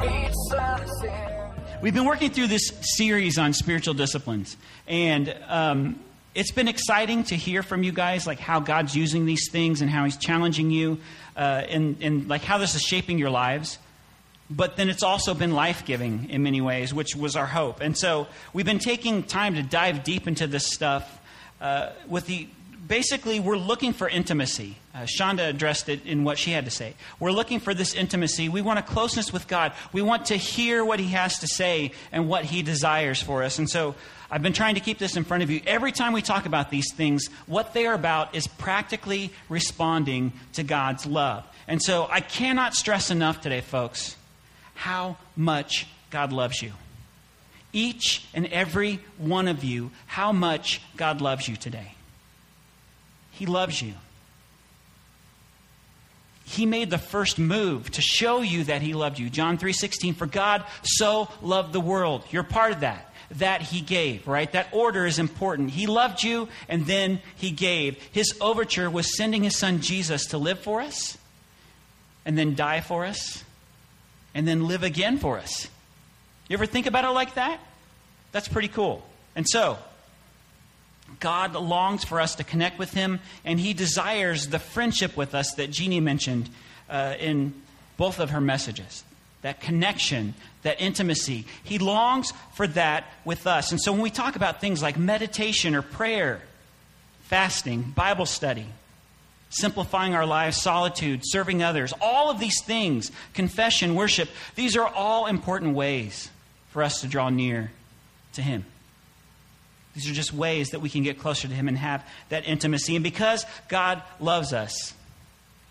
leads us here. We've been working through this series on spiritual disciplines, and um, it's been exciting to hear from you guys, like how God's using these things and how He's challenging you, uh, and, and like how this is shaping your lives. But then it's also been life giving in many ways, which was our hope. And so we've been taking time to dive deep into this stuff uh, with the basically, we're looking for intimacy. Uh, Shonda addressed it in what she had to say. We're looking for this intimacy. We want a closeness with God. We want to hear what He has to say and what He desires for us. And so I've been trying to keep this in front of you. Every time we talk about these things, what they are about is practically responding to God's love. And so I cannot stress enough today, folks, how much God loves you. Each and every one of you, how much God loves you today. He loves you. He made the first move to show you that he loved you. John 3:16 for God so loved the world. You're part of that. That he gave, right? That order is important. He loved you and then he gave. His overture was sending his son Jesus to live for us and then die for us and then live again for us. You ever think about it like that? That's pretty cool. And so, God longs for us to connect with Him, and He desires the friendship with us that Jeannie mentioned uh, in both of her messages. That connection, that intimacy. He longs for that with us. And so when we talk about things like meditation or prayer, fasting, Bible study, simplifying our lives, solitude, serving others, all of these things, confession, worship, these are all important ways for us to draw near to Him. These are just ways that we can get closer to Him and have that intimacy. And because God loves us,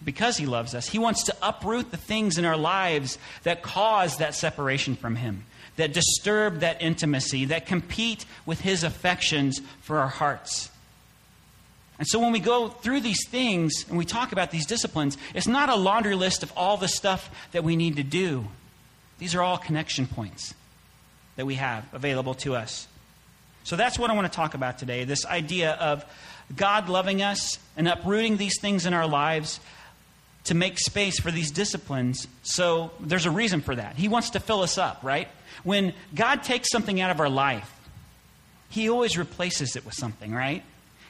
because He loves us, He wants to uproot the things in our lives that cause that separation from Him, that disturb that intimacy, that compete with His affections for our hearts. And so when we go through these things and we talk about these disciplines, it's not a laundry list of all the stuff that we need to do. These are all connection points that we have available to us. So that's what I want to talk about today this idea of God loving us and uprooting these things in our lives to make space for these disciplines. So there's a reason for that. He wants to fill us up, right? When God takes something out of our life, He always replaces it with something, right?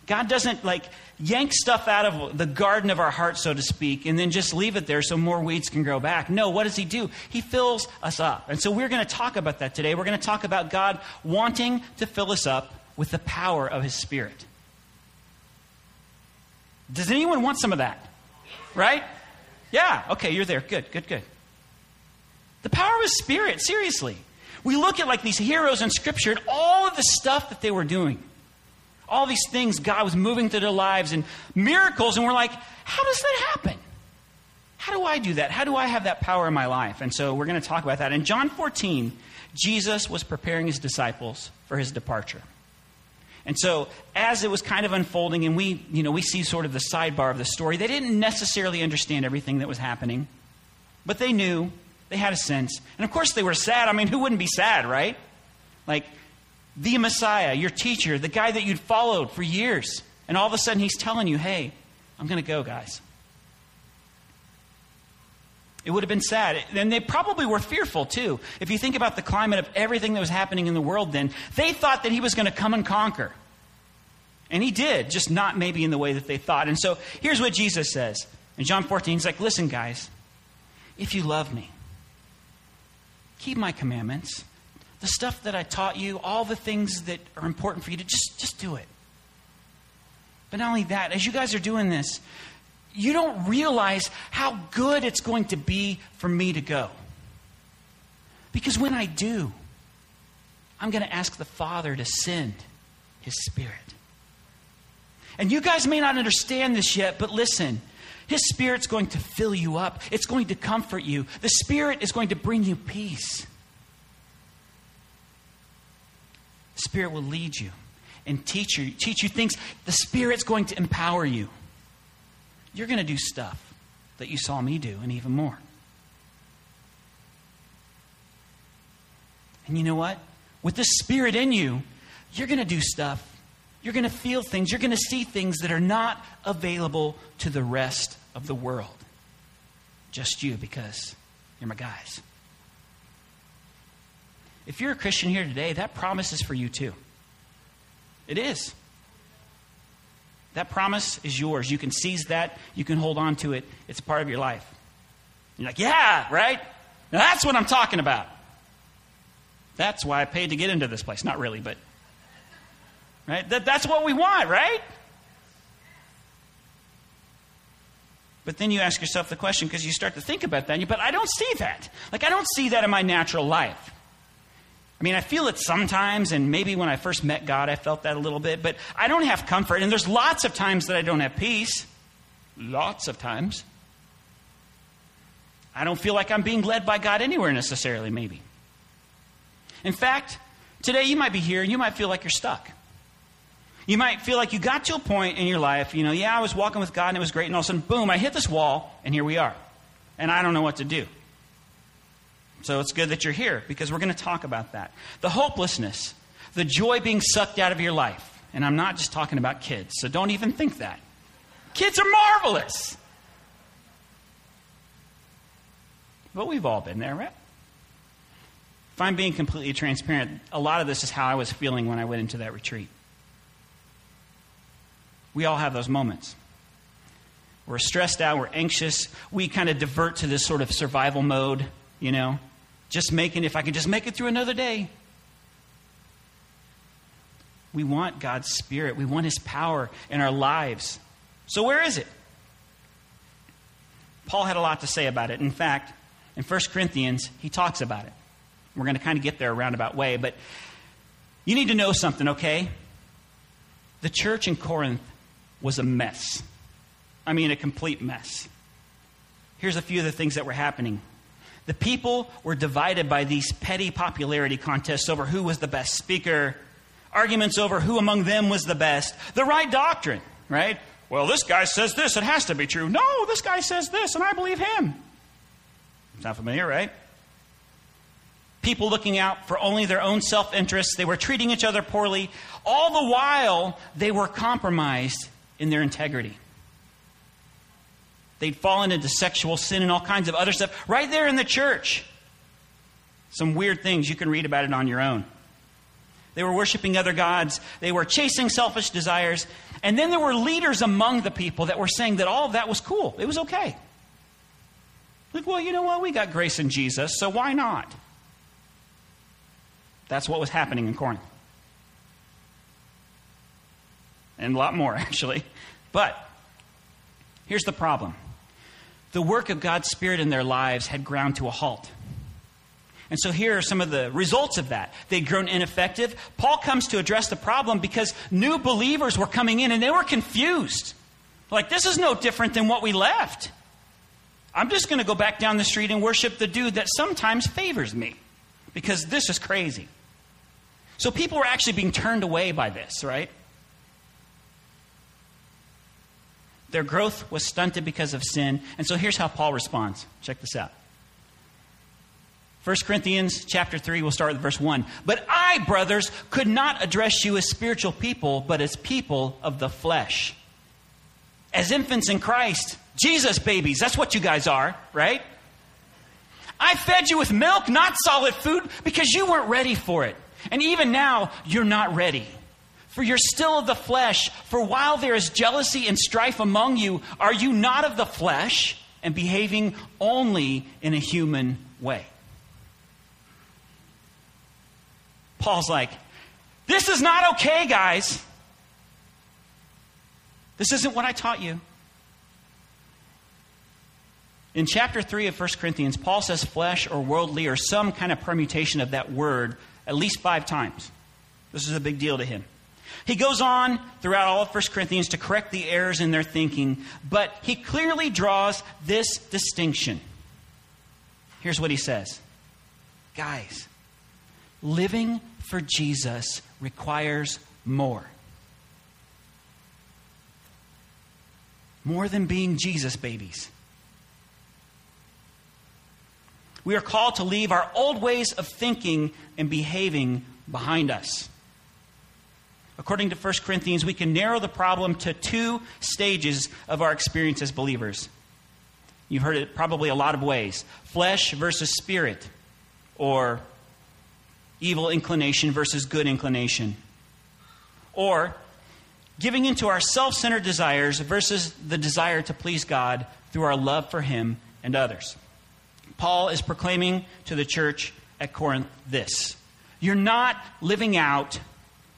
God doesn't like yank stuff out of the garden of our heart, so to speak, and then just leave it there so more weeds can grow back. No, what does He do? He fills us up. And so we're going to talk about that today. We're going to talk about God wanting to fill us up with the power of His Spirit. Does anyone want some of that? Right? Yeah, okay, you're there. Good, good, good. The power of His Spirit, seriously. We look at like these heroes in Scripture and all of the stuff that they were doing all these things God was moving through their lives and miracles, and we're like, how does that happen? How do I do that? How do I have that power in my life? And so we're going to talk about that. In John 14, Jesus was preparing his disciples for his departure. And so, as it was kind of unfolding, and we, you know, we see sort of the sidebar of the story, they didn't necessarily understand everything that was happening, but they knew, they had a sense. And of course, they were sad. I mean, who wouldn't be sad, right? Like, the Messiah, your teacher, the guy that you'd followed for years. And all of a sudden he's telling you, hey, I'm going to go, guys. It would have been sad. And they probably were fearful too. If you think about the climate of everything that was happening in the world then, they thought that he was going to come and conquer. And he did, just not maybe in the way that they thought. And so here's what Jesus says. In John 14, he's like, listen, guys, if you love me, keep my commandments the stuff that I taught you, all the things that are important for you to just, just do it. But not only that, as you guys are doing this, you don't realize how good it's going to be for me to go. Because when I do, I'm going to ask the Father to send His Spirit. And you guys may not understand this yet, but listen. His Spirit's going to fill you up. It's going to comfort you. The Spirit is going to bring you peace. Spirit will lead you and teach you, teach you things. The Spirit's going to empower you. You're going to do stuff that you saw me do, and even more. And you know what? with the Spirit in you, you're going to do stuff. You're going to feel things. You're going to see things that are not available to the rest of the world. Just you, because you're my guys. If you're a Christian here today, that promise is for you too. It is. That promise is yours. You can seize that, you can hold on to it. It's part of your life. You're like, yeah, right? Now that's what I'm talking about. That's why I paid to get into this place. Not really, but right? That, that's what we want, right? But then you ask yourself the question because you start to think about that, you, but I don't see that. Like, I don't see that in my natural life. I mean, I feel it sometimes, and maybe when I first met God, I felt that a little bit, but I don't have comfort, and there's lots of times that I don't have peace. Lots of times. I don't feel like I'm being led by God anywhere necessarily, maybe. In fact, today you might be here and you might feel like you're stuck. You might feel like you got to a point in your life, you know, yeah, I was walking with God and it was great, and all of a sudden, boom, I hit this wall, and here we are. And I don't know what to do. So it's good that you're here because we're going to talk about that. The hopelessness, the joy being sucked out of your life. And I'm not just talking about kids, so don't even think that. Kids are marvelous. But we've all been there, right? If I'm being completely transparent, a lot of this is how I was feeling when I went into that retreat. We all have those moments. We're stressed out, we're anxious, we kind of divert to this sort of survival mode, you know, just making, if I can just make it through another day. We want God's Spirit, we want His power in our lives. So, where is it? Paul had a lot to say about it. In fact, in 1 Corinthians, he talks about it. We're going to kind of get there a roundabout way, but you need to know something, okay? The church in Corinth was a mess. I mean, a complete mess. Here's a few of the things that were happening. The people were divided by these petty popularity contests over who was the best speaker, arguments over who among them was the best, the right doctrine, right? Well, this guy says this, it has to be true. No, this guy says this, and I believe him. Sound familiar, right? People looking out for only their own self interest. They were treating each other poorly. All the while, they were compromised in their integrity. They'd fallen into sexual sin and all kinds of other stuff right there in the church. Some weird things. You can read about it on your own. They were worshiping other gods. They were chasing selfish desires. And then there were leaders among the people that were saying that all of that was cool. It was okay. Like, well, you know what? We got grace in Jesus, so why not? That's what was happening in Corinth. And a lot more, actually. But here's the problem the work of God's Spirit in their lives had ground to a halt. And so here are some of the results of that. They'd grown ineffective. Paul comes to address the problem because new believers were coming in and they were confused. Like, this is no different than what we left. I'm just going to go back down the street and worship the dude that sometimes favors me because this is crazy. So people were actually being turned away by this, right? Their growth was stunted because of sin. And so here's how Paul responds. Check this out. 1 Corinthians chapter 3, we'll start with verse 1. But I, brothers, could not address you as spiritual people, but as people of the flesh. As infants in Christ. Jesus babies, that's what you guys are, right? I fed you with milk, not solid food, because you weren't ready for it. And even now, you're not ready. For you're still of the flesh. For while there is jealousy and strife among you, are you not of the flesh and behaving only in a human way? Paul's like, This is not okay, guys. This isn't what I taught you. In chapter 3 of 1 Corinthians, Paul says flesh or worldly or some kind of permutation of that word at least five times. This is a big deal to him. He goes on throughout all of 1 Corinthians to correct the errors in their thinking, but he clearly draws this distinction. Here's what he says Guys, living for Jesus requires more. More than being Jesus babies. We are called to leave our old ways of thinking and behaving behind us. According to 1 Corinthians, we can narrow the problem to two stages of our experience as believers. You've heard it probably a lot of ways flesh versus spirit, or evil inclination versus good inclination, or giving into our self centered desires versus the desire to please God through our love for Him and others. Paul is proclaiming to the church at Corinth this You're not living out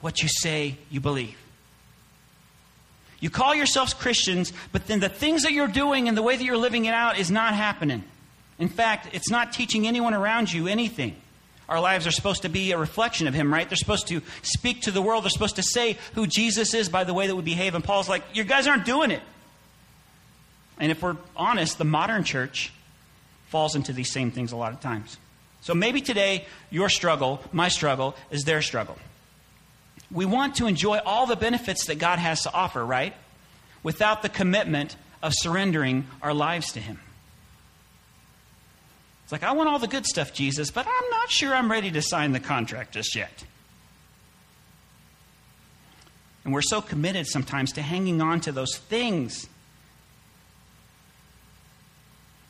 what you say you believe. You call yourselves Christians, but then the things that you're doing and the way that you're living it out is not happening. In fact, it's not teaching anyone around you anything. Our lives are supposed to be a reflection of Him, right? They're supposed to speak to the world. They're supposed to say who Jesus is by the way that we behave. And Paul's like, You guys aren't doing it. And if we're honest, the modern church falls into these same things a lot of times. So maybe today, your struggle, my struggle, is their struggle. We want to enjoy all the benefits that God has to offer, right? Without the commitment of surrendering our lives to Him. It's like, I want all the good stuff, Jesus, but I'm not sure I'm ready to sign the contract just yet. And we're so committed sometimes to hanging on to those things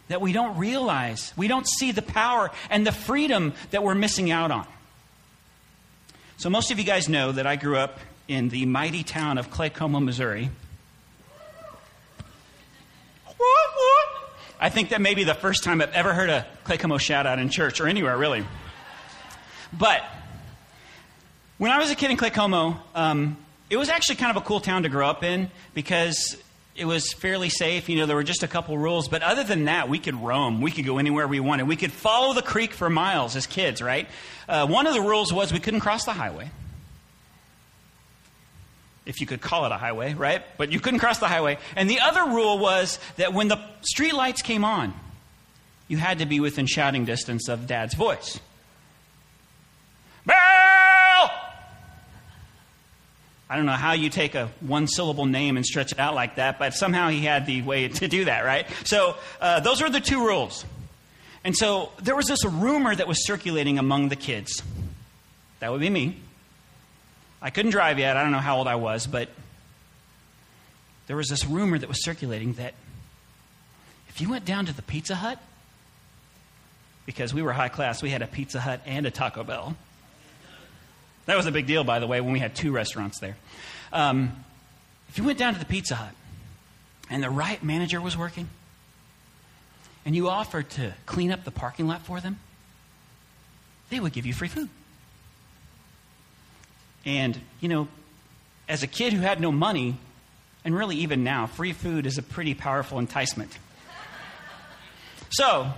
that we don't realize, we don't see the power and the freedom that we're missing out on. So, most of you guys know that I grew up in the mighty town of Claycomo, Missouri. I think that may be the first time I've ever heard a Claycomo shout out in church or anywhere, really. But when I was a kid in Claycomo, um, it was actually kind of a cool town to grow up in because it was fairly safe. You know, there were just a couple rules, but other than that, we could roam. We could go anywhere we wanted. We could follow the creek for miles as kids, right? Uh, one of the rules was we couldn't cross the highway. If you could call it a highway, right? But you couldn't cross the highway. And the other rule was that when the street lights came on, you had to be within shouting distance of dad's voice. I don't know how you take a one syllable name and stretch it out like that, but somehow he had the way to do that, right? So uh, those were the two rules. And so there was this rumor that was circulating among the kids. That would be me. I couldn't drive yet. I don't know how old I was, but there was this rumor that was circulating that if you went down to the Pizza Hut, because we were high class, we had a Pizza Hut and a Taco Bell. That was a big deal, by the way, when we had two restaurants there. Um, if you went down to the Pizza Hut and the right manager was working, and you offered to clean up the parking lot for them, they would give you free food. And, you know, as a kid who had no money, and really even now, free food is a pretty powerful enticement. So,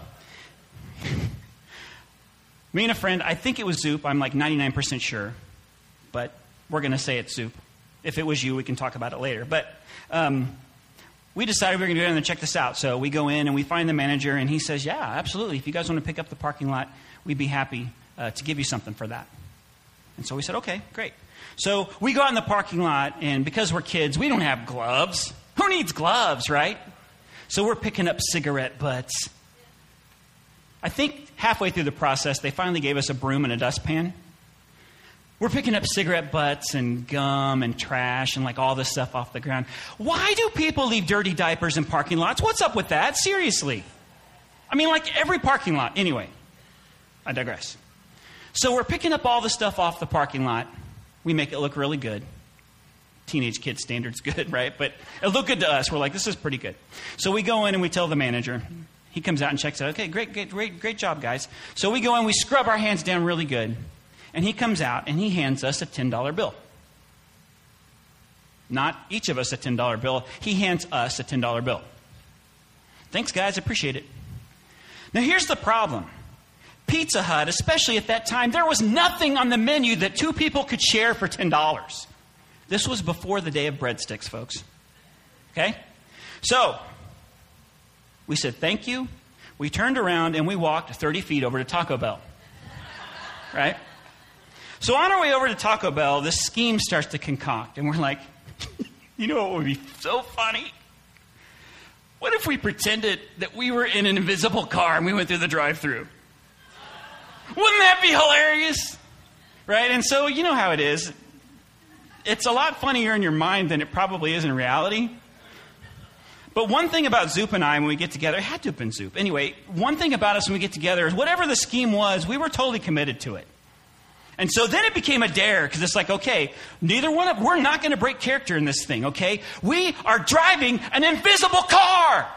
me and a friend, I think it was Zoop. I'm like 99% sure. But we're going to say it's Zoop. If it was you, we can talk about it later. But um, we decided we were going to go in and check this out. So we go in and we find the manager, and he says, Yeah, absolutely. If you guys want to pick up the parking lot, we'd be happy uh, to give you something for that. And so we said, Okay, great. So we go out in the parking lot, and because we're kids, we don't have gloves. Who needs gloves, right? So we're picking up cigarette butts I think halfway through the process, they finally gave us a broom and a dustpan. We're picking up cigarette butts and gum and trash and like all this stuff off the ground. Why do people leave dirty diapers in parking lots? What's up with that? Seriously. I mean, like every parking lot. Anyway, I digress. So we're picking up all the stuff off the parking lot. We make it look really good. Teenage kid standards good, right? But it looked good to us. We're like, this is pretty good. So we go in and we tell the manager, he comes out and checks out. Okay, great, great, great, great job, guys. So we go in, we scrub our hands down really good. And he comes out and he hands us a $10 bill. Not each of us a $10 bill. He hands us a $10 bill. Thanks, guys. Appreciate it. Now, here's the problem Pizza Hut, especially at that time, there was nothing on the menu that two people could share for $10. This was before the day of breadsticks, folks. Okay? So, we said, Thank you. We turned around and we walked 30 feet over to Taco Bell. Right? So on our way over to Taco Bell, this scheme starts to concoct. And we're like, You know what would be so funny? What if we pretended that we were in an invisible car and we went through the drive through? Wouldn't that be hilarious? Right? And so, you know how it is. It's a lot funnier in your mind than it probably is in reality. But one thing about Zoop and I when we get together, it had to have been Zoop. Anyway, one thing about us when we get together is whatever the scheme was, we were totally committed to it. And so then it became a dare because it's like, okay, neither one of we're not going to break character in this thing, okay? We are driving an invisible car.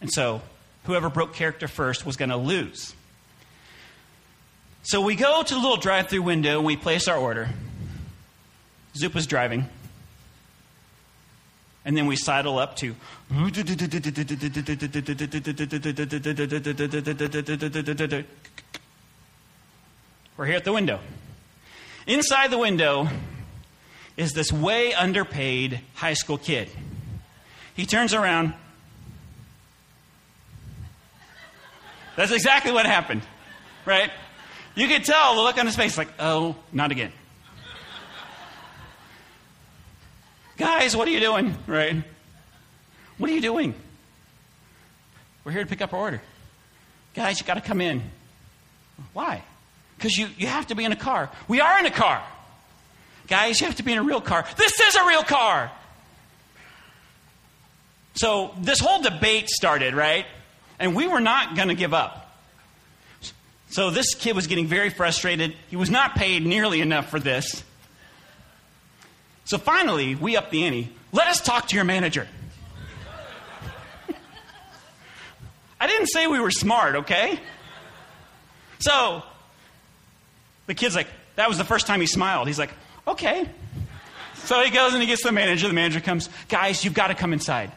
And so whoever broke character first was going to lose. So we go to the little drive through window and we place our order. Zoop is driving. And then we sidle up to. We're here at the window. Inside the window is this way underpaid high school kid. He turns around. That's exactly what happened, right? You could tell the look on his face, like, oh, not again. Guys, what are you doing? Right? What are you doing? We're here to pick up our order. Guys, you got to come in. Why? Because you, you have to be in a car. We are in a car. Guys, you have to be in a real car. This is a real car. So this whole debate started, right? And we were not going to give up. So this kid was getting very frustrated. He was not paid nearly enough for this. So finally, we up the ante. Let us talk to your manager. I didn't say we were smart, okay? So the kid's like, that was the first time he smiled. He's like, okay. So he goes and he gets the manager. The manager comes, guys, you've got to come inside.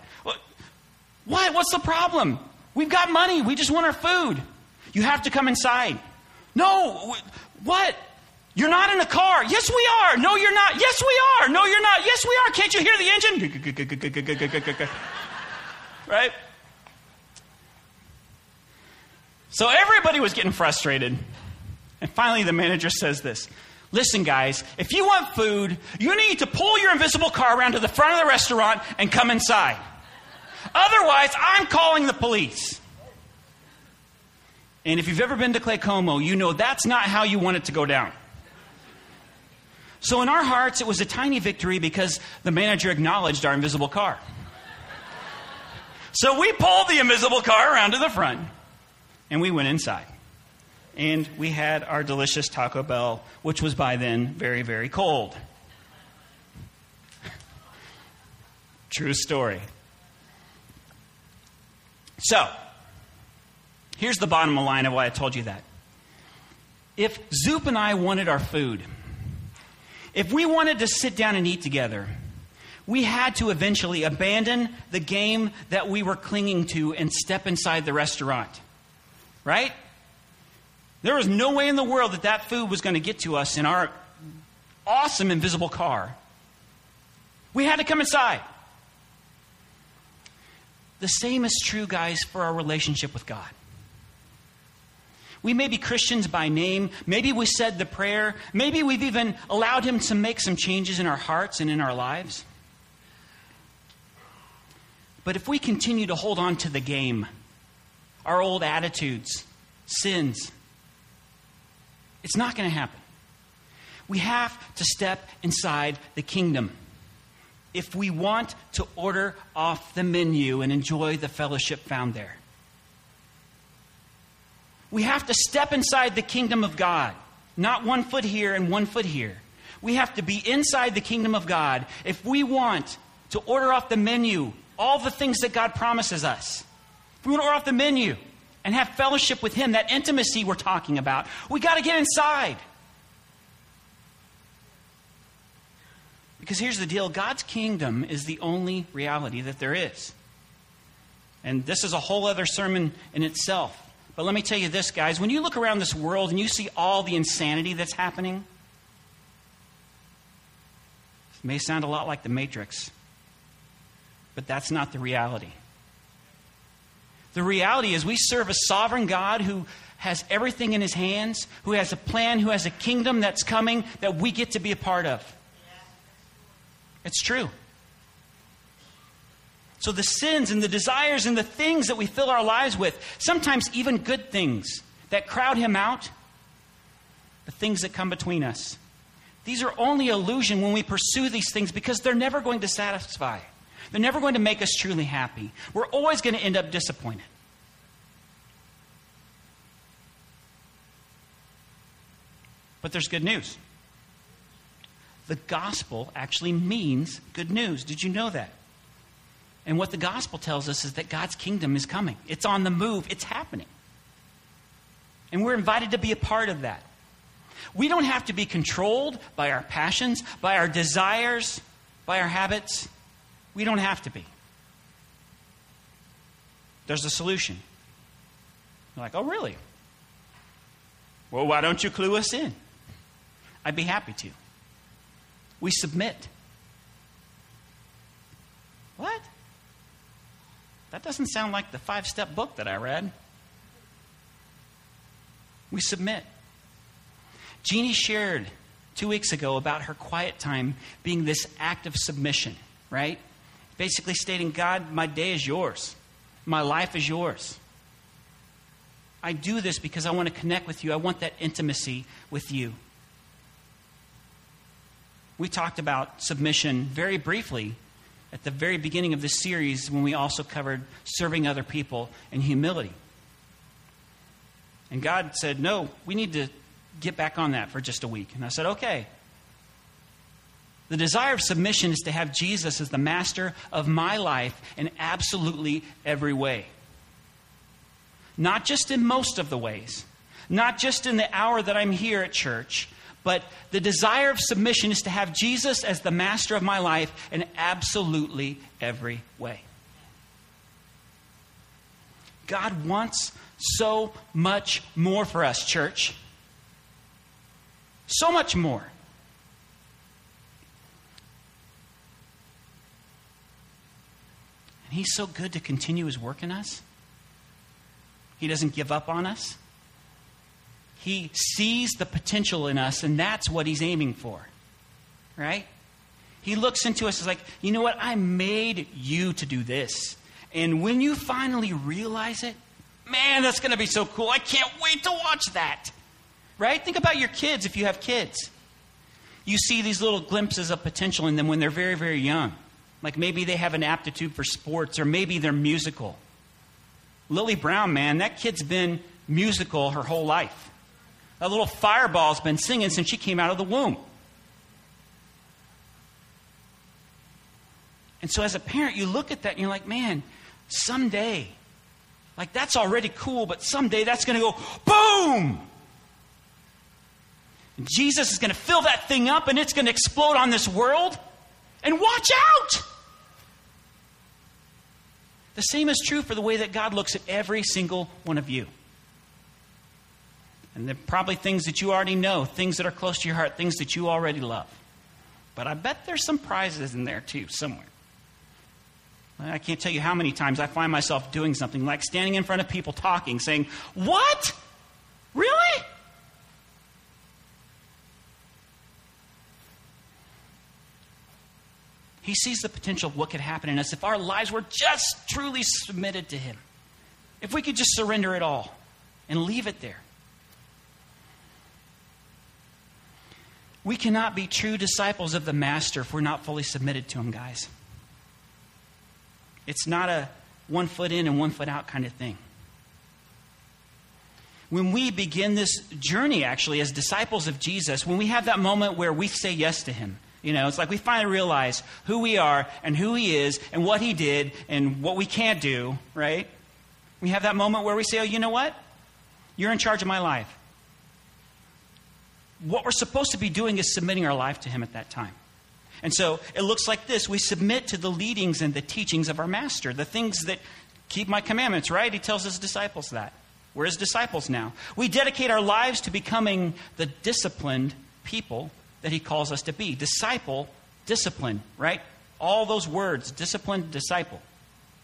What? What's the problem? We've got money. We just want our food. You have to come inside. No, what? You're not in a car. Yes, we are. No, you're not. Yes, we are. No, you're not. Yes, we are. Can't you hear the engine? right? So everybody was getting frustrated. And finally, the manager says this Listen, guys, if you want food, you need to pull your invisible car around to the front of the restaurant and come inside. Otherwise, I'm calling the police. And if you've ever been to Claycomo, you know that's not how you want it to go down. So in our hearts, it was a tiny victory because the manager acknowledged our invisible car. So we pulled the invisible car around to the front and we went inside. And we had our delicious Taco Bell, which was by then very, very cold. True story. So, here's the bottom line of why I told you that. If Zoop and I wanted our food, if we wanted to sit down and eat together, we had to eventually abandon the game that we were clinging to and step inside the restaurant. Right? There was no way in the world that that food was going to get to us in our awesome invisible car. We had to come inside. The same is true, guys, for our relationship with God. We may be Christians by name. Maybe we said the prayer. Maybe we've even allowed Him to make some changes in our hearts and in our lives. But if we continue to hold on to the game, our old attitudes, sins, it's not going to happen. We have to step inside the kingdom if we want to order off the menu and enjoy the fellowship found there. We have to step inside the kingdom of God, not one foot here and one foot here. We have to be inside the kingdom of God if we want to order off the menu all the things that God promises us. If we want to order off the menu and have fellowship with Him, that intimacy we're talking about, we got to get inside. Because here's the deal God's kingdom is the only reality that there is. And this is a whole other sermon in itself. But let me tell you this, guys. When you look around this world and you see all the insanity that's happening, it may sound a lot like the Matrix, but that's not the reality. The reality is we serve a sovereign God who has everything in his hands, who has a plan, who has a kingdom that's coming that we get to be a part of. It's true. So the sins and the desires and the things that we fill our lives with, sometimes even good things that crowd him out, the things that come between us. These are only illusion when we pursue these things because they're never going to satisfy. They're never going to make us truly happy. We're always going to end up disappointed. But there's good news. The gospel actually means good news. Did you know that? And what the gospel tells us is that God's kingdom is coming. It's on the move, it's happening. And we're invited to be a part of that. We don't have to be controlled by our passions, by our desires, by our habits. We don't have to be. There's a solution. You're like, oh, really? Well, why don't you clue us in? I'd be happy to. We submit. What? That doesn't sound like the five step book that I read. We submit. Jeannie shared two weeks ago about her quiet time being this act of submission, right? Basically stating, God, my day is yours, my life is yours. I do this because I want to connect with you. I want that intimacy with you. We talked about submission very briefly at the very beginning of this series when we also covered serving other people and humility. And God said, No, we need to get back on that for just a week. And I said, Okay. The desire of submission is to have Jesus as the master of my life in absolutely every way. Not just in most of the ways, not just in the hour that I'm here at church, but the desire of submission is to have Jesus as the master of my life in absolutely every way. God wants so much more for us, church. So much more. He's so good to continue His work in us. He doesn't give up on us. He sees the potential in us, and that's what he's aiming for. Right? He looks into us as like, you know what? I made you to do this. And when you finally realize it, man, that's going to be so cool. I can't wait to watch that. Right? Think about your kids if you have kids. You see these little glimpses of potential in them when they're very, very young. Like maybe they have an aptitude for sports or maybe they're musical. Lily Brown, man, that kid's been musical her whole life. That little fireball's been singing since she came out of the womb. And so, as a parent, you look at that and you're like, man, someday, like that's already cool, but someday that's going to go boom! And Jesus is going to fill that thing up and it's going to explode on this world. And watch out! The same is true for the way that God looks at every single one of you. And there are probably things that you already know, things that are close to your heart, things that you already love. But I bet there's some prizes in there too, somewhere. I can't tell you how many times I find myself doing something like standing in front of people talking, saying, What? Really? He sees the potential of what could happen in us if our lives were just truly submitted to Him. If we could just surrender it all and leave it there. We cannot be true disciples of the Master if we're not fully submitted to Him, guys. It's not a one foot in and one foot out kind of thing. When we begin this journey, actually, as disciples of Jesus, when we have that moment where we say yes to Him, you know, it's like we finally realize who we are and who He is and what He did and what we can't do, right? We have that moment where we say, oh, you know what? You're in charge of my life what we're supposed to be doing is submitting our life to Him at that time. And so it looks like this we submit to the leadings and the teachings of our Master, the things that keep my commandments, right? He tells his disciples that. We're his disciples now. We dedicate our lives to becoming the disciplined people that he calls us to be. Disciple, discipline, right? All those words, disciplined, disciple,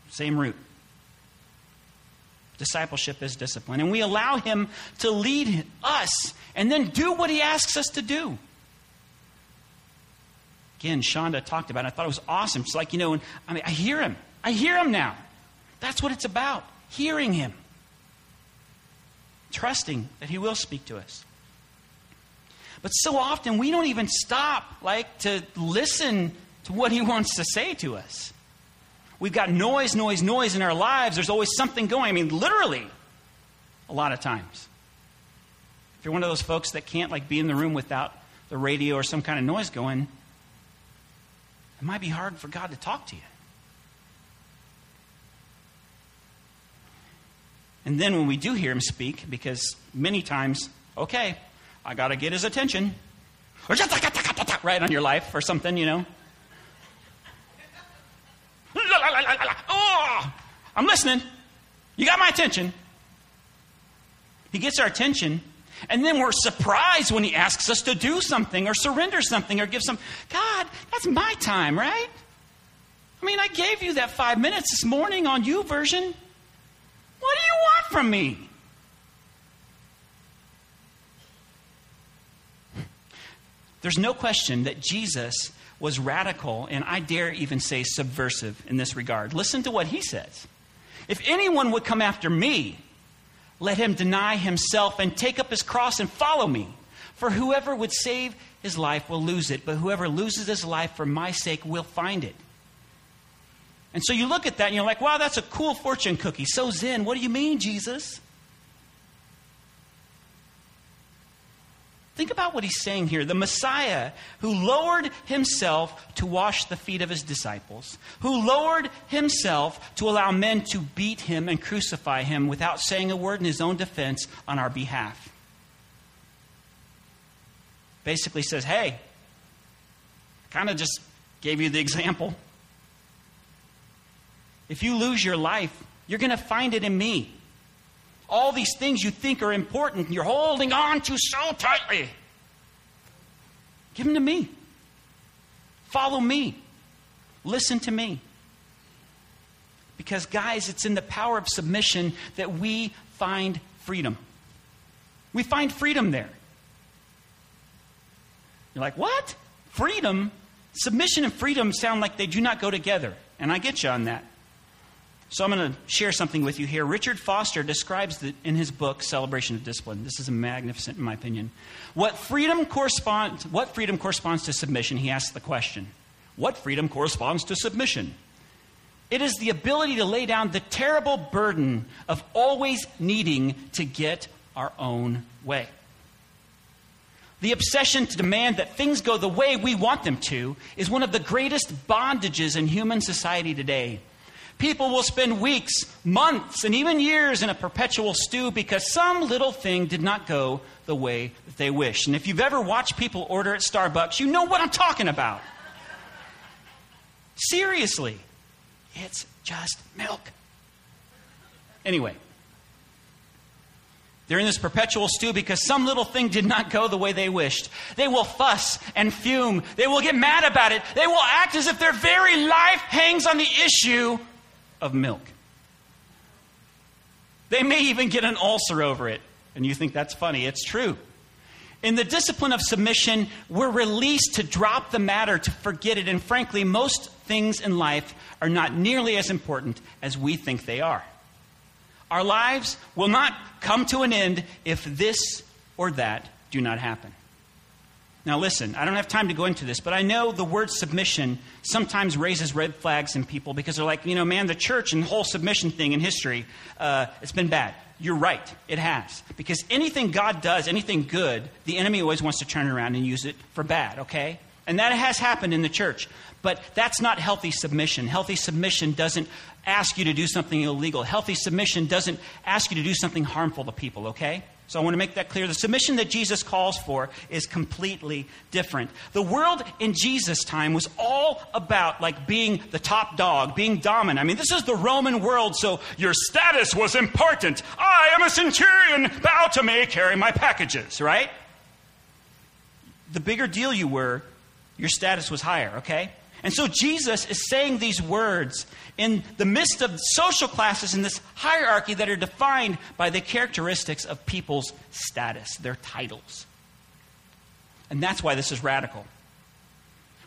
same root. Discipleship is discipline. And we allow Him to lead us and then do what He asks us to do. Again, Shonda talked about it. I thought it was awesome. It's like, you know, I mean, I hear Him. I hear him now. That's what it's about hearing him, trusting that he will speak to us. But so often we don't even stop like to listen to what he wants to say to us. We've got noise, noise, noise in our lives. There's always something going. I mean, literally, a lot of times. If you're one of those folks that can't like be in the room without the radio or some kind of noise going, it might be hard for God to talk to you. And then when we do hear him speak, because many times, okay, I got to get his attention. Right on your life or something, you know. Oh, I'm listening. You got my attention. He gets our attention, and then we're surprised when he asks us to do something or surrender something or give some. God, that's my time, right? I mean, I gave you that five minutes this morning on you YouVersion. What do you want from me? There's no question that Jesus was radical and I dare even say subversive in this regard. Listen to what he says. If anyone would come after me, let him deny himself and take up his cross and follow me. For whoever would save his life will lose it, but whoever loses his life for my sake will find it. And so you look at that and you're like, wow, that's a cool fortune cookie. So zen. What do you mean, Jesus? Think about what he's saying here. The Messiah who lowered himself to wash the feet of his disciples, who lowered himself to allow men to beat him and crucify him without saying a word in his own defense on our behalf. Basically says, hey, kind of just gave you the example. If you lose your life, you're going to find it in me all these things you think are important and you're holding on to so tightly. Give them to me. Follow me. Listen to me. Because, guys, it's in the power of submission that we find freedom. We find freedom there. You're like, what? Freedom? Submission and freedom sound like they do not go together. And I get you on that. So I'm going to share something with you here. Richard Foster describes the, in his book Celebration of Discipline. This is magnificent in my opinion. What freedom corresponds what freedom corresponds to submission? He asks the question. What freedom corresponds to submission? It is the ability to lay down the terrible burden of always needing to get our own way. The obsession to demand that things go the way we want them to is one of the greatest bondages in human society today. People will spend weeks, months, and even years in a perpetual stew because some little thing did not go the way that they wish. And if you've ever watched people order at Starbucks, you know what I'm talking about. Seriously, it's just milk. Anyway, they're in this perpetual stew because some little thing did not go the way they wished. They will fuss and fume. They will get mad about it. They will act as if their very life hangs on the issue of milk. They may even get an ulcer over it. And you think that's funny. It's true. In the discipline of submission, we're released to drop the matter, to forget it. And frankly, most things in life are not nearly as important as we think they are. Our lives will not come to an end if this or that do not happen. Now, listen, I don't have time to go into this, but I know the word submission sometimes raises red flags in people because they're like, you know, man, the church and the whole submission thing in history, uh, it's been bad. You're right, it has. Because anything God does, anything good, the enemy always wants to turn around and use it for bad, okay? And that has happened in the church. But that's not healthy submission. Healthy submission doesn't ask you to do something illegal. Healthy submission doesn't ask you to do something harmful to people, okay? So I want to make that clear. The submission that Jesus calls for is completely different. The world in Jesus' time was all about like being the top dog, being dominant. I mean, this is the Roman world, so your status was important. I am a centurion, bow to me, carry my packages, right? The bigger deal you were, your status was higher, okay? And so Jesus is saying these words in the midst of social classes in this hierarchy that are defined by the characteristics of people's status, their titles. And that's why this is radical.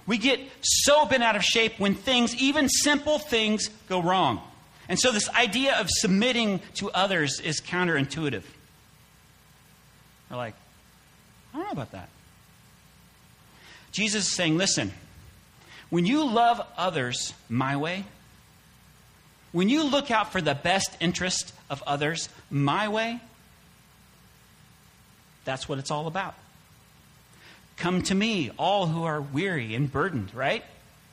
We get so bent out of shape when things, even simple things, go wrong. And so, this idea of submitting to others is counterintuitive. We're like, I don't know about that. Jesus is saying, listen, when you love others my way, when you look out for the best interest of others my way, that's what it's all about. Come to me, all who are weary and burdened, right?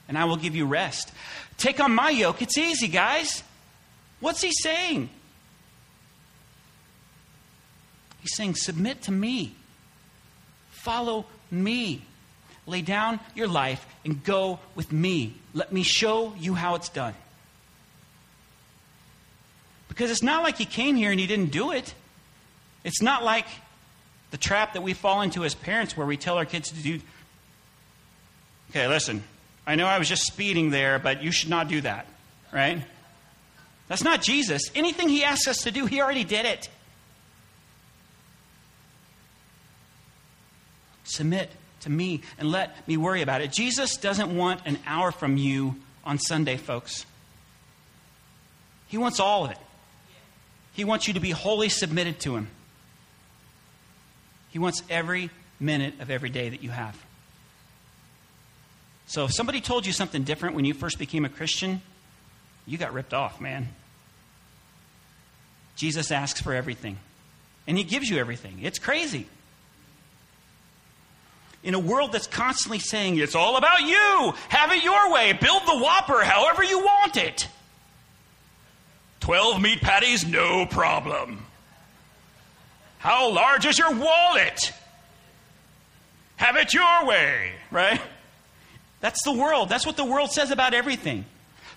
And I will give you rest. Take on my yoke. It's easy, guys. What's he saying? He's saying, Submit to me. Follow me. Lay down your life and go with me. Let me show you how it's done. Because it's not like he came here and he didn't do it. It's not like the trap that we fall into as parents where we tell our kids to do. Okay, listen, I know I was just speeding there, but you should not do that, right? That's not Jesus. Anything he asks us to do, he already did it. Submit to me and let me worry about it. Jesus doesn't want an hour from you on Sunday, folks. He wants all of it. He wants you to be wholly submitted to him. He wants every minute of every day that you have. So if somebody told you something different when you first became a Christian, you got ripped off, man. Jesus asks for everything, and he gives you everything. It's crazy. In a world that's constantly saying, it's all about you, have it your way, build the Whopper however you want it. 12 meat patties, no problem. How large is your wallet? Have it your way, right? That's the world. That's what the world says about everything.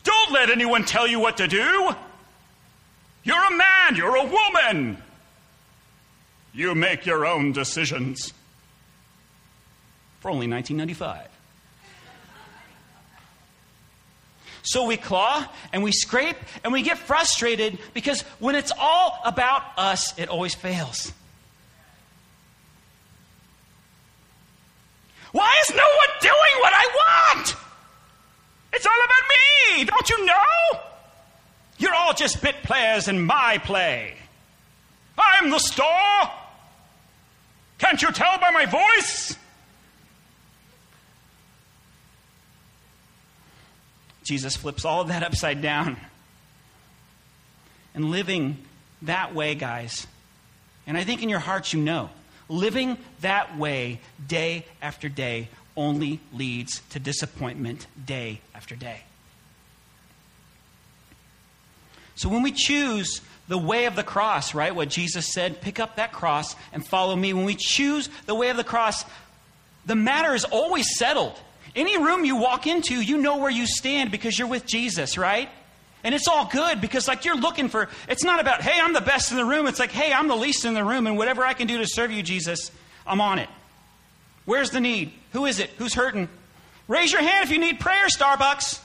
Don't let anyone tell you what to do. You're a man, you're a woman. You make your own decisions. For only 1995. So we claw and we scrape and we get frustrated because when it's all about us, it always fails. Why is no one doing what I want? It's all about me, don't you know? You're all just bit players in my play. I'm the star. Can't you tell by my voice? Jesus flips all of that upside down. And living that way, guys, and I think in your hearts you know, living that way day after day only leads to disappointment day after day. So when we choose the way of the cross, right, what Jesus said, pick up that cross and follow me. When we choose the way of the cross, the matter is always settled. Any room you walk into, you know where you stand because you're with Jesus, right? And it's all good because, like, you're looking for, it's not about, hey, I'm the best in the room. It's like, hey, I'm the least in the room, and whatever I can do to serve you, Jesus, I'm on it. Where's the need? Who is it? Who's hurting? Raise your hand if you need prayer, Starbucks.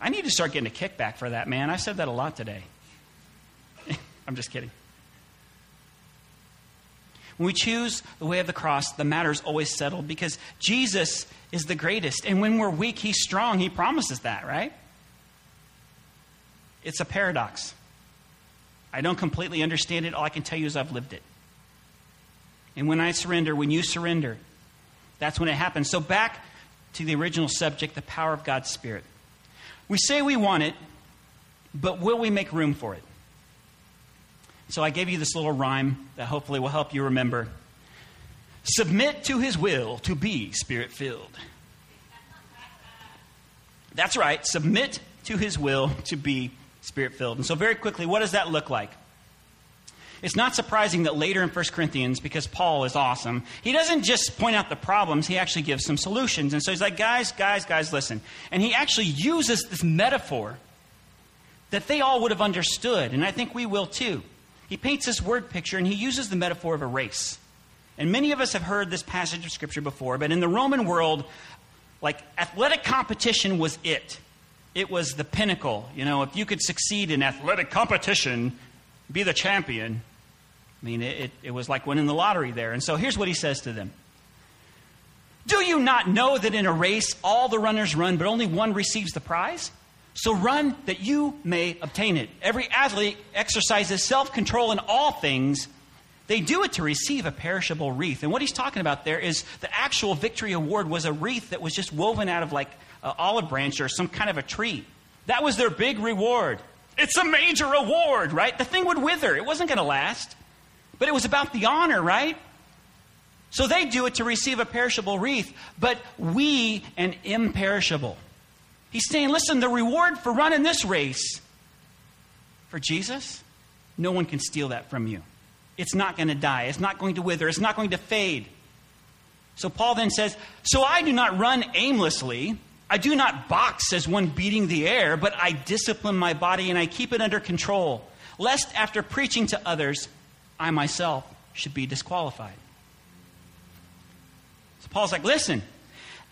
I need to start getting a kickback for that, man. I said that a lot today. I'm just kidding. When we choose the way of the cross, the matter is always settled because Jesus is the greatest. And when we're weak, He's strong. He promises that, right? It's a paradox. I don't completely understand it. All I can tell you is I've lived it. And when I surrender, when you surrender, that's when it happens. So, back to the original subject the power of God's Spirit. We say we want it, but will we make room for it? So I gave you this little rhyme that hopefully will help you remember. Submit to his will to be spirit filled. That's right, submit to his will to be spirit filled. And so, very quickly, what does that look like? It's not surprising that later in 1 Corinthians, because Paul is awesome, he doesn't just point out the problems, he actually gives some solutions. And so he's like, guys, guys, guys, listen. And he actually uses this metaphor that they all would have understood, and I think we will too. He paints this word picture and he uses the metaphor of a race. And many of us have heard this passage of Scripture before, but in the Roman world, like athletic competition was it. It was the pinnacle. You know, if you could succeed in athletic competition, be the champion, I mean, it, it, it was like winning the lottery there. And so here's what he says to them Do you not know that in a race all the runners run, but only one receives the prize? So run that you may obtain it. Every athlete exercises self control in all things. They do it to receive a perishable wreath. And what he's talking about there is the actual victory award was a wreath that was just woven out of like an olive branch or some kind of a tree. That was their big reward. It's a major award, right? The thing would wither, it wasn't going to last. But it was about the honor, right? So they do it to receive a perishable wreath, but we an imperishable. He's saying, listen, the reward for running this race for Jesus, no one can steal that from you. It's not going to die, it's not going to wither, it's not going to fade. So Paul then says, So I do not run aimlessly. I do not box as one beating the air, but I discipline my body and I keep it under control, lest after preaching to others, I myself should be disqualified. So Paul's like, listen,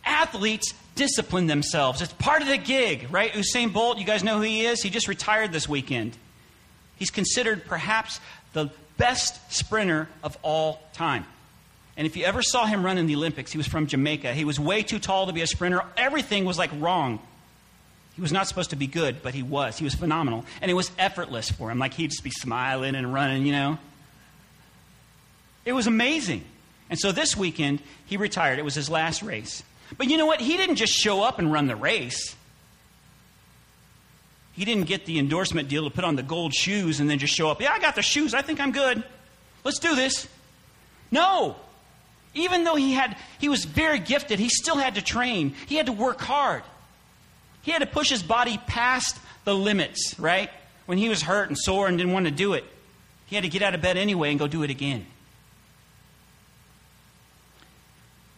athletes discipline themselves. It's part of the gig, right? Usain Bolt, you guys know who he is? He just retired this weekend. He's considered perhaps the best sprinter of all time. And if you ever saw him run in the Olympics, he was from Jamaica. He was way too tall to be a sprinter. Everything was like wrong. He was not supposed to be good, but he was. He was phenomenal. And it was effortless for him. Like he'd just be smiling and running, you know. It was amazing. And so this weekend, he retired. It was his last race. But you know what? He didn't just show up and run the race. He didn't get the endorsement deal to put on the gold shoes and then just show up. Yeah, I got the shoes. I think I'm good. Let's do this. No. Even though he had he was very gifted, he still had to train. He had to work hard. He had to push his body past the limits, right? When he was hurt and sore and didn't want to do it, he had to get out of bed anyway and go do it again.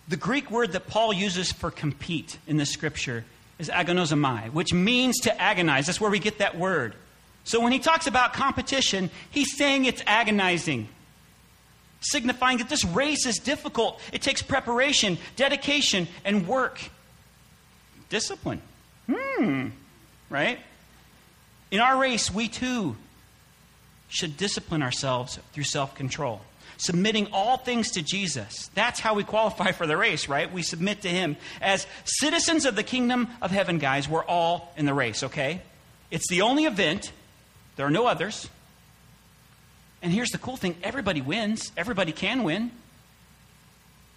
The Greek word that Paul uses for compete in the scripture is agonizomai, which means to agonize. That's where we get that word. So when he talks about competition, he's saying it's agonizing, signifying that this race is difficult. It takes preparation, dedication, and work. Discipline. Hmm. Right? In our race, we too should discipline ourselves through self control submitting all things to Jesus. That's how we qualify for the race, right? We submit to Him. As citizens of the kingdom of heaven, guys, we're all in the race, okay? It's the only event, there are no others. And here's the cool thing everybody wins, everybody can win.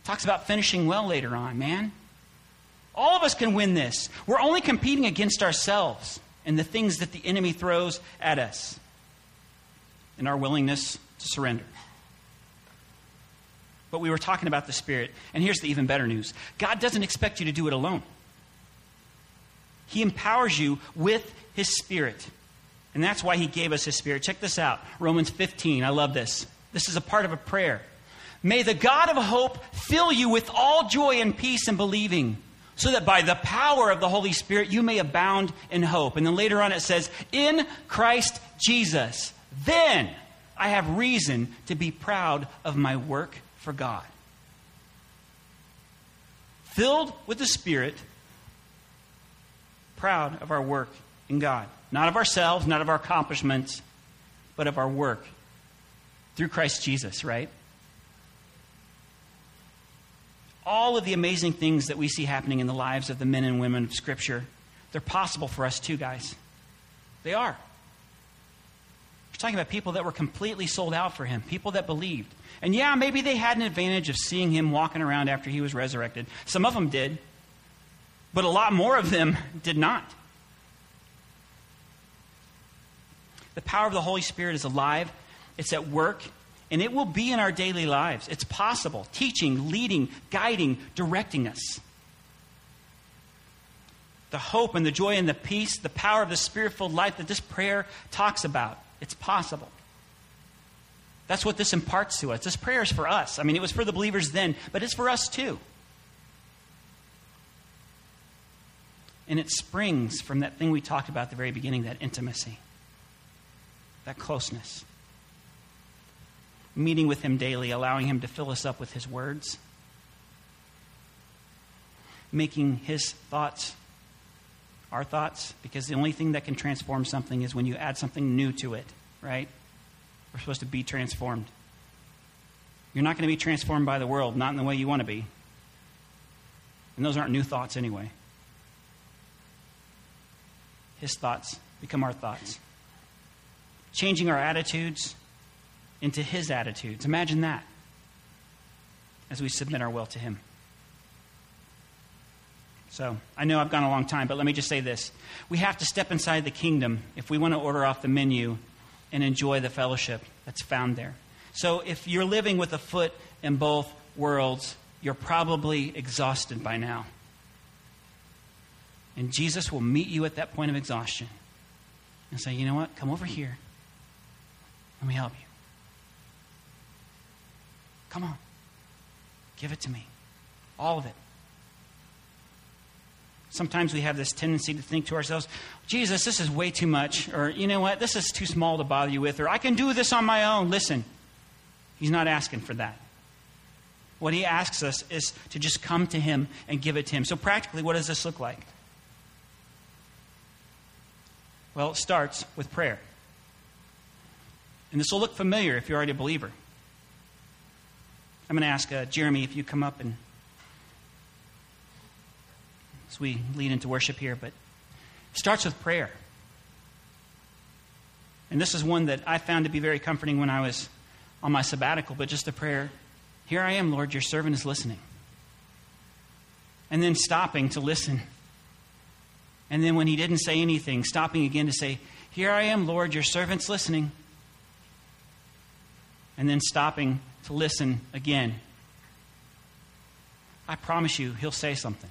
Talks about finishing well later on, man. All of us can win this. We're only competing against ourselves and the things that the enemy throws at us and our willingness to surrender. But we were talking about the Spirit. And here's the even better news God doesn't expect you to do it alone, He empowers you with His Spirit. And that's why He gave us His Spirit. Check this out Romans 15. I love this. This is a part of a prayer. May the God of hope fill you with all joy and peace in believing, so that by the power of the Holy Spirit you may abound in hope. And then later on it says, In Christ Jesus, then I have reason to be proud of my work for God. Filled with the Spirit, proud of our work in God. Not of ourselves, not of our accomplishments, but of our work through Christ Jesus, right? All of the amazing things that we see happening in the lives of the men and women of Scripture, they're possible for us too, guys. They are. We're talking about people that were completely sold out for him, people that believed. And yeah, maybe they had an advantage of seeing him walking around after he was resurrected. Some of them did, but a lot more of them did not. The power of the Holy Spirit is alive, it's at work, and it will be in our daily lives. It's possible, teaching, leading, guiding, directing us. The hope and the joy and the peace, the power of the spirit filled life that this prayer talks about. It's possible. That's what this imparts to us. This prayer is for us. I mean, it was for the believers then, but it's for us too. And it springs from that thing we talked about at the very beginning that intimacy, that closeness. Meeting with Him daily, allowing Him to fill us up with His words, making His thoughts our thoughts, because the only thing that can transform something is when you add something new to it, right? We're supposed to be transformed. You're not going to be transformed by the world, not in the way you want to be. And those aren't new thoughts anyway. His thoughts become our thoughts. Changing our attitudes into His attitudes. Imagine that as we submit our will to Him. So, I know I've gone a long time, but let me just say this. We have to step inside the kingdom if we want to order off the menu and enjoy the fellowship that's found there. So, if you're living with a foot in both worlds, you're probably exhausted by now. And Jesus will meet you at that point of exhaustion and say, you know what? Come over here. Let me help you. Come on. Give it to me. All of it. Sometimes we have this tendency to think to ourselves, Jesus, this is way too much. Or, you know what? This is too small to bother you with. Or, I can do this on my own. Listen, he's not asking for that. What he asks us is to just come to him and give it to him. So, practically, what does this look like? Well, it starts with prayer. And this will look familiar if you're already a believer. I'm going to ask uh, Jeremy if you come up and as we lead into worship here, but it starts with prayer. And this is one that I found to be very comforting when I was on my sabbatical, but just a prayer Here I am, Lord, your servant is listening. And then stopping to listen. And then when he didn't say anything, stopping again to say, Here I am, Lord, your servant's listening. And then stopping to listen again. I promise you, he'll say something.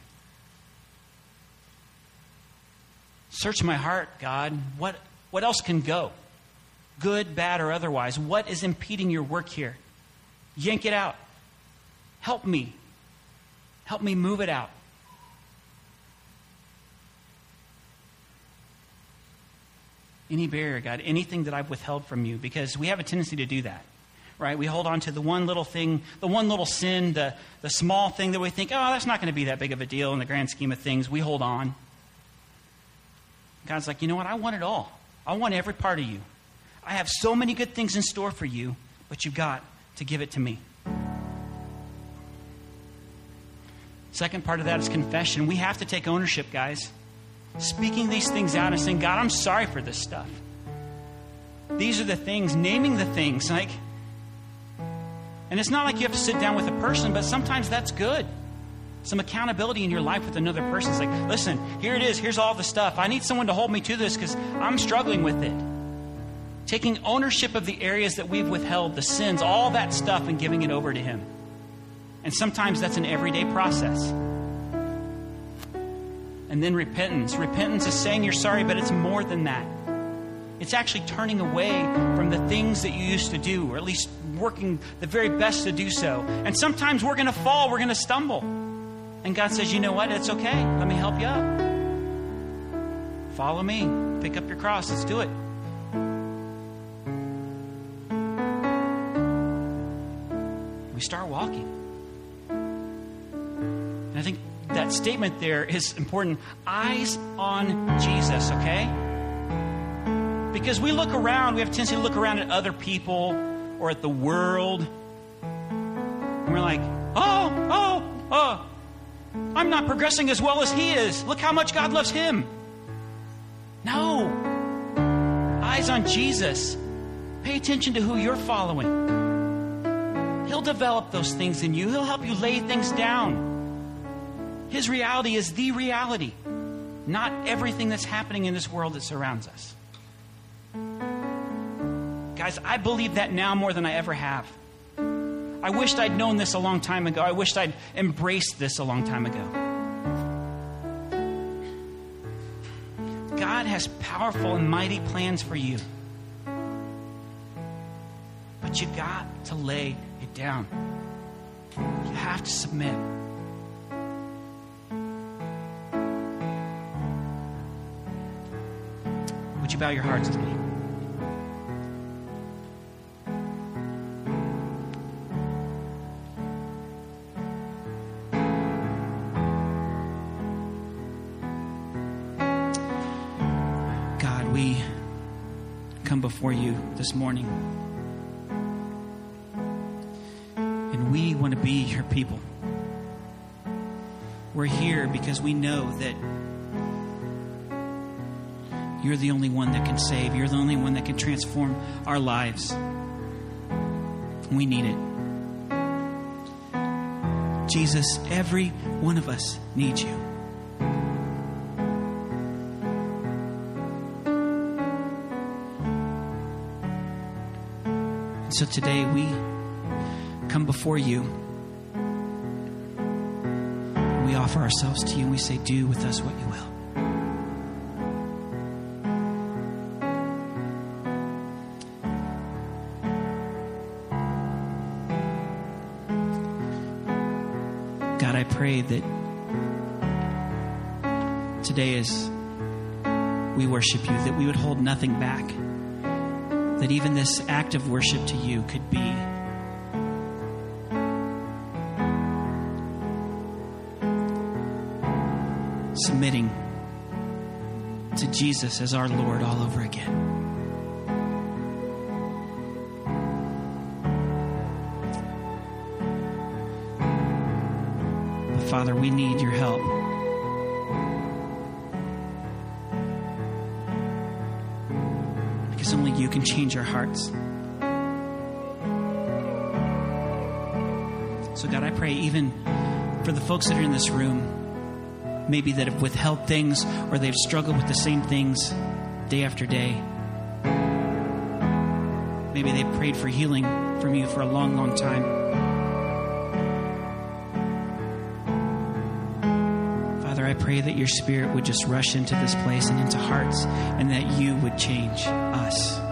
Search my heart, God. What, what else can go? Good, bad, or otherwise. What is impeding your work here? Yank it out. Help me. Help me move it out. Any barrier, God, anything that I've withheld from you, because we have a tendency to do that right? We hold on to the one little thing, the one little sin, the, the small thing that we think, oh, that's not going to be that big of a deal in the grand scheme of things. We hold on. God's like, you know what? I want it all. I want every part of you. I have so many good things in store for you, but you've got to give it to me. Second part of that is confession. We have to take ownership, guys. Speaking these things out and saying, God, I'm sorry for this stuff. These are the things, naming the things. Like, and it's not like you have to sit down with a person, but sometimes that's good some accountability in your life with another person. It's like, listen, here it is. Here's all the stuff. I need someone to hold me to this because I'm struggling with it. Taking ownership of the areas that we've withheld, the sins, all that stuff, and giving it over to Him. And sometimes that's an everyday process. And then repentance. Repentance is saying you're sorry, but it's more than that. It's actually turning away from the things that you used to do, or at least working the very best to do so. And sometimes we're going to fall, we're going to stumble. And God says, you know what? It's okay. Let me help you up. Follow me. Pick up your cross. Let's do it. We start walking. And I think that statement there is important. Eyes on Jesus, okay? Because we look around, we have a tendency to look around at other people or at the world. And we're like, oh, oh, oh, I'm not progressing as well as he is. Look how much God loves him. No. Eyes on Jesus. Pay attention to who you're following. He'll develop those things in you, He'll help you lay things down. His reality is the reality, not everything that's happening in this world that surrounds us. Guys, I believe that now more than I ever have. I wished I'd known this a long time ago. I wished I'd embraced this a long time ago. God has powerful and mighty plans for you. But you got to lay it down. You have to submit. Would you bow your hearts with me? You this morning. And we want to be your people. We're here because we know that you're the only one that can save. You're the only one that can transform our lives. We need it. Jesus, every one of us needs you. So today we come before you. We offer ourselves to you and we say, Do with us what you will. God, I pray that today as we worship you, that we would hold nothing back. That even this act of worship to you could be submitting to Jesus as our Lord all over again. Father, we need your help. Can change our hearts. So, God, I pray even for the folks that are in this room maybe that have withheld things or they've struggled with the same things day after day. Maybe they prayed for healing from you for a long, long time. Father, I pray that your spirit would just rush into this place and into hearts and that you would change us.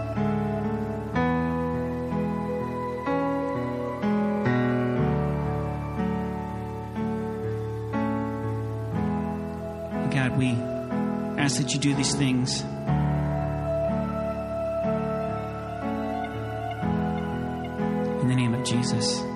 You do these things. In the name of Jesus.